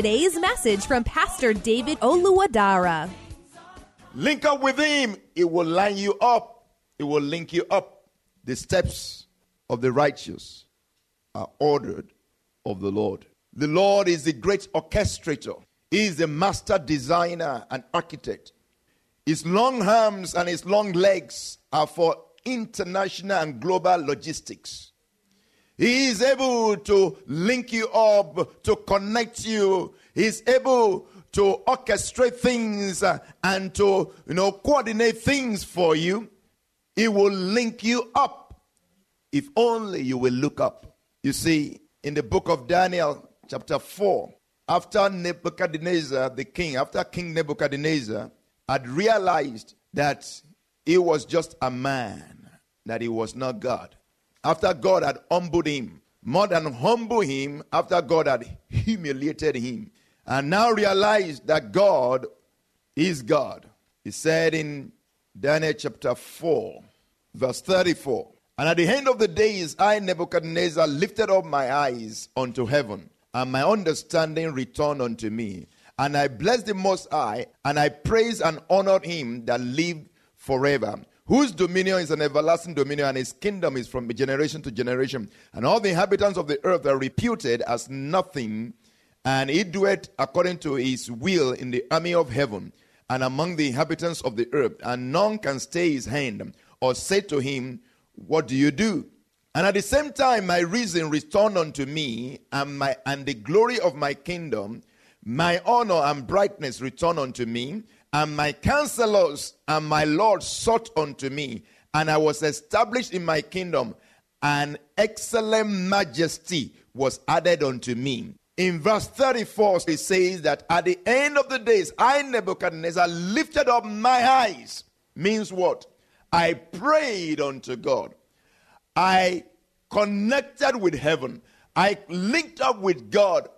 today's message from Pastor David Oluwadara. Link up with him. It will line you up. It will link you up. The steps of the righteous are ordered of the Lord. The Lord is the great orchestrator. He is the master designer and architect. His long arms and his long legs are for international and global logistics. He is able to link you up, to connect you. He is able to orchestrate things uh, and to, you know, coordinate things for you. He will link you up if only you will look up. You see, in the book of Daniel, chapter 4, after Nebuchadnezzar, the king, after King Nebuchadnezzar had realized that he was just a man, that he was not God, after God had humbled him, more than humble him, after God had humiliated him, and now realized that God is God. He said in Daniel chapter 4, verse 34 And at the end of the days, I, Nebuchadnezzar, lifted up my eyes unto heaven, and my understanding returned unto me. And I blessed the Most High, and I praised and honored him that lived forever, whose dominion is an everlasting dominion, and his kingdom is from generation to generation. And all the inhabitants of the earth are reputed as nothing, and he doeth according to his will in the army of heaven and among the inhabitants of the earth, and none can stay his hand or say to him, What do you do? And at the same time, my reason returned unto me, and my and the glory of my kingdom, my honor and brightness returned unto me, and my counselors and my lord sought unto me, and I was established in my kingdom, and excellent majesty was added unto me. In verse 34, it says that at the end of the days, I, Nebuchadnezzar, lifted up my eyes. Means what? I prayed unto God. I connected with heaven. I linked up with God.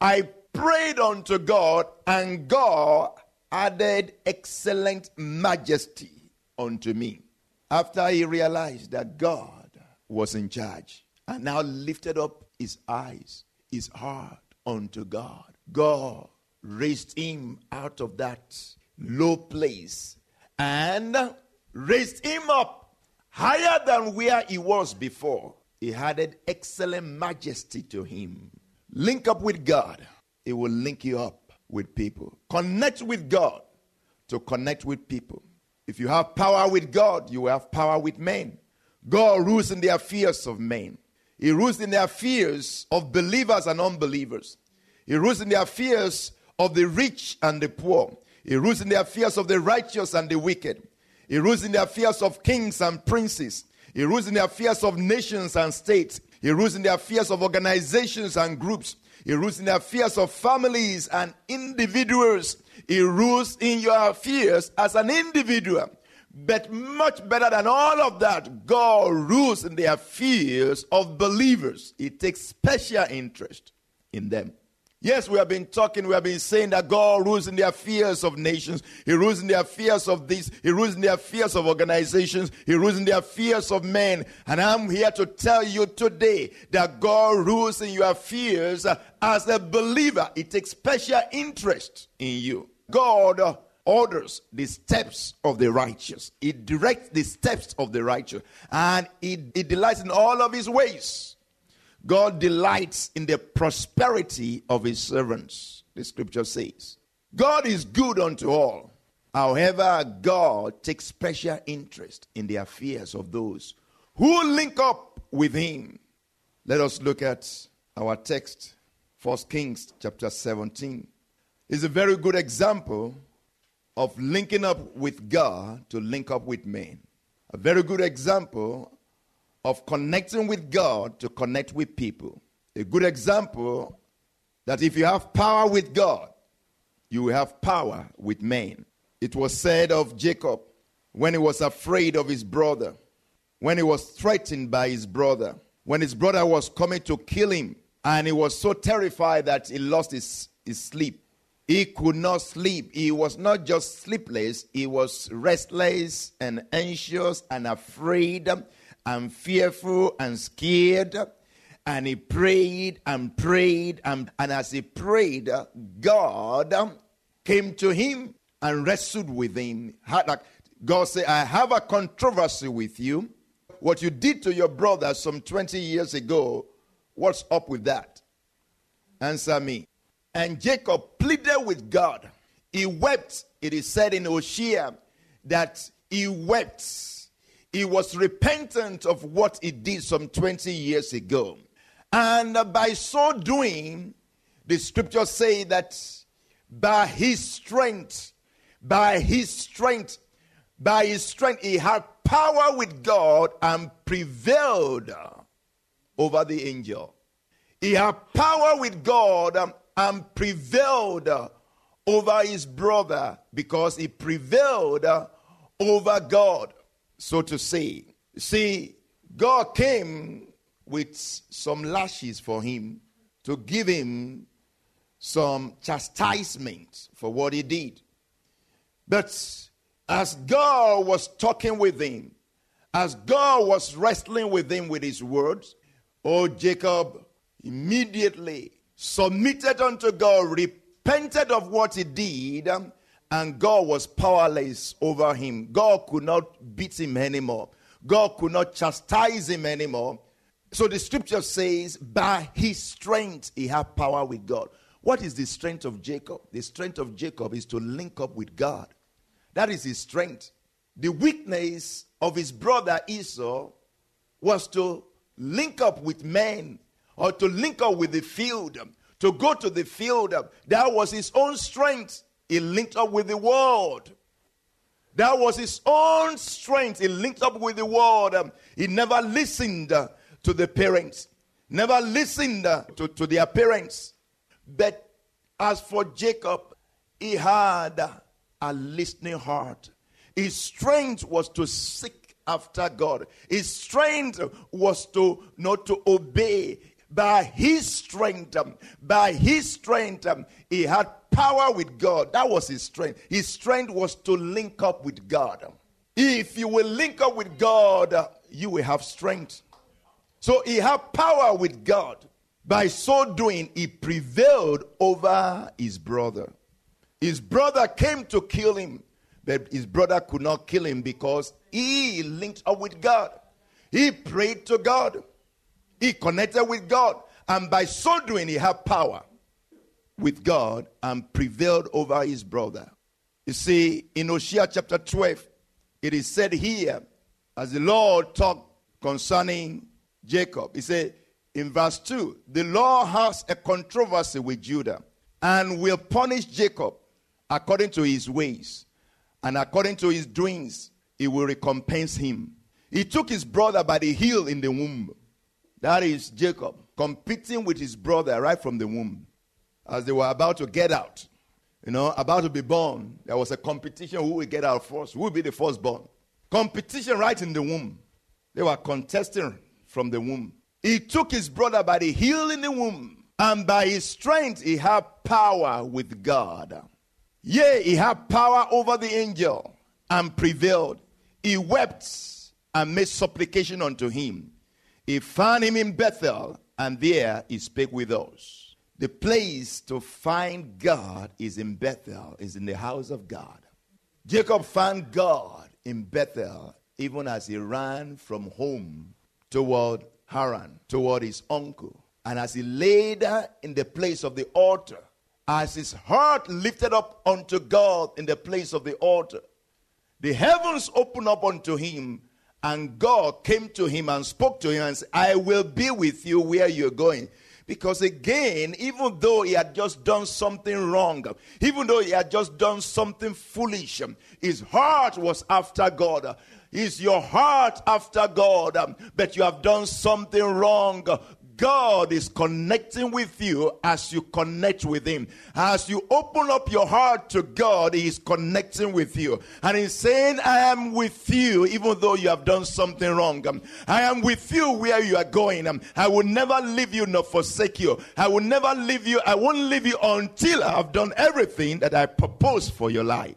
I prayed unto God, and God added excellent majesty unto me. After he realized that God was in charge, and now lifted up his eyes, his heart unto God, God raised him out of that low place and raised him up higher than where he was before. He added excellent majesty to him. Link up with God, it will link you up with people. Connect with God to connect with people. If you have power with God, you have power with men. God rules in the affairs of men. He rules in the affairs of believers and unbelievers. He rules in the affairs of the rich and the poor. He rules in the affairs of the righteous and the wicked. He rules in the affairs of kings and princes. He rules in the affairs of nations and states. He rules in the affairs of organizations and groups. He rules in the affairs of families and individuals. He rules in your affairs as an individual. But much better than all of that, God rules in the affairs of believers. He takes special interest in them. Yes, we have been talking, we have been saying that God rules in the affairs of nations. He rules in the affairs of this. He rules in the affairs of organizations. He rules in the affairs of men. And I'm here to tell you today that God rules in your affairs uh, as a believer. It takes special interest in you. God orders the steps of the righteous. It directs the steps of the righteous. And it, it delights in all of his ways. God delights in the prosperity of his servants, the scripture says. God is good unto all. However, God takes special interest in the affairs of those who link up with him. Let us look at our text, 1 Kings chapter 17. It's a very good example of linking up with God to link up with men. A very good example of connecting with God to connect with people. A good example that if you have power with God, you will have power with men. It was said of Jacob when he was afraid of his brother, when he was threatened by his brother, when his brother was coming to kill him, and he was so terrified that he lost his, his sleep. He could not sleep. He was not just sleepless, he was restless and anxious and afraid and fearful and scared. And he prayed and prayed. And, and as he prayed, God came to him and wrestled with him. God said, I have a controversy with you. What you did to your brother some 20 years ago, what's up with that? Answer me. And Jacob pleaded with God. He wept. It is said in Hosea that he wept he was repentant of what he did some 20 years ago. And by so doing, the scriptures say that by his strength, by his strength, by his strength, he had power with God and prevailed over the angel. He had power with God and prevailed over his brother because he prevailed over God so to say. See, God came with some lashes for him to give him some chastisement for what he did. But as God was talking with him, as God was wrestling with him with his words, oh, Jacob immediately submitted unto God, repented of what he did, and God was powerless over him. God could not beat him anymore. God could not chastise him anymore. So the scripture says, by his strength, he had power with God. What is the strength of Jacob? The strength of Jacob is to link up with God. That is his strength. The weakness of his brother Esau was to link up with men or to link up with the field, to go to the field. That was his own strength. He linked up with the world. That was his own strength. He linked up with the world. Um, he never listened uh, to the parents, never listened uh, to, to their parents. But as for Jacob, he had a listening heart. His strength was to seek after God. His strength was to not to obey. By his strength, um, by his strength, um, he had power with God. That was his strength. His strength was to link up with God. If you will link up with God, you will have strength. So he had power with God. By so doing, he prevailed over his brother. His brother came to kill him, but his brother could not kill him because he linked up with God. He prayed to God. He connected with God. And by so doing, he had power with God and prevailed over his brother. You see, in Hosea chapter 12, it is said here, as the Lord talked concerning Jacob, he said in verse 2 the Lord has a controversy with Judah and will punish Jacob according to his ways and according to his doings, he will recompense him. He took his brother by the heel in the womb. That is Jacob competing with his brother right from the womb as they were about to get out, you know, about to be born, there was a competition who will get out first, who will be the firstborn. Competition right in the womb. They were contesting from the womb. He took his brother by the heel in the womb And by his strength he had power with God. Yea, he had power over the angel and prevailed. He wept and made supplication unto him. He found him in Bethel, and there he spake with us. The place to find God is in Bethel, is in the house of God. Jacob found God in Bethel, even as he ran from home toward Haran, toward his uncle. And as he laid in the place of the altar, as his heart lifted up unto God in the place of the altar, the heavens opened up unto him, and God came to him and spoke to him and said, I will be with you where you're going. Because again, even though he had just done something wrong, even though he had just done something foolish, his heart was after God. Is your heart after God, but you have done something wrong? God is connecting with you as you connect with Him. As you open up your heart to God, He is connecting with you. And He's saying, I am with you, even though you have done something wrong. I am with you where you are going. I will never leave you nor forsake you. I will never leave you. I won't leave you until I have done everything that I propose for your life.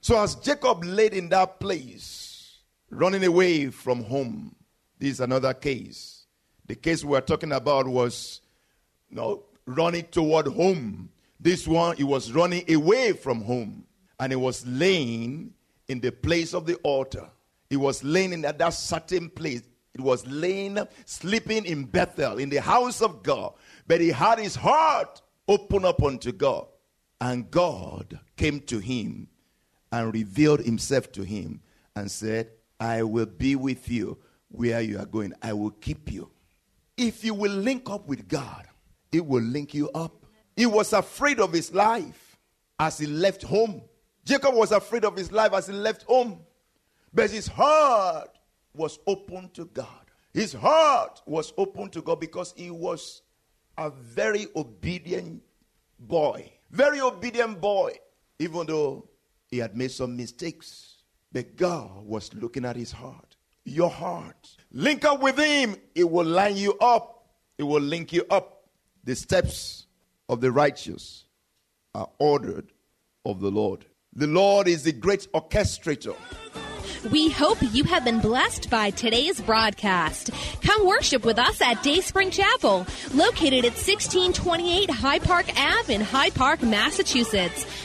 So, as Jacob laid in that place, running away from home, this is another case the case we are talking about was you know, running toward home. This one, he was running away from home. And he was laying in the place of the altar. He was laying in that, that certain place. It was laying, sleeping in Bethel, in the house of God. But he had his heart open up unto God. And God came to him and revealed himself to him and said, I will be with you where you are going. I will keep you. If you will link up with God, it will link you up. He was afraid of his life as he left home. Jacob was afraid of his life as he left home. But his heart was open to God. His heart was open to God because he was a very obedient boy. Very obedient boy, even though he had made some mistakes. But God was looking at his heart. Your heart Link up with Him, it will line you up, it will link you up. The steps of the righteous are ordered of the Lord. The Lord is the great orchestrator. We hope you have been blessed by today's broadcast. Come worship with us at Dayspring Chapel, located at 1628 Hyde Park Ave in Hyde Park, Massachusetts.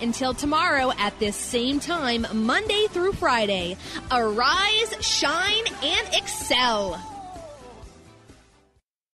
Until tomorrow at this same time, Monday through Friday, arise, shine, and excel.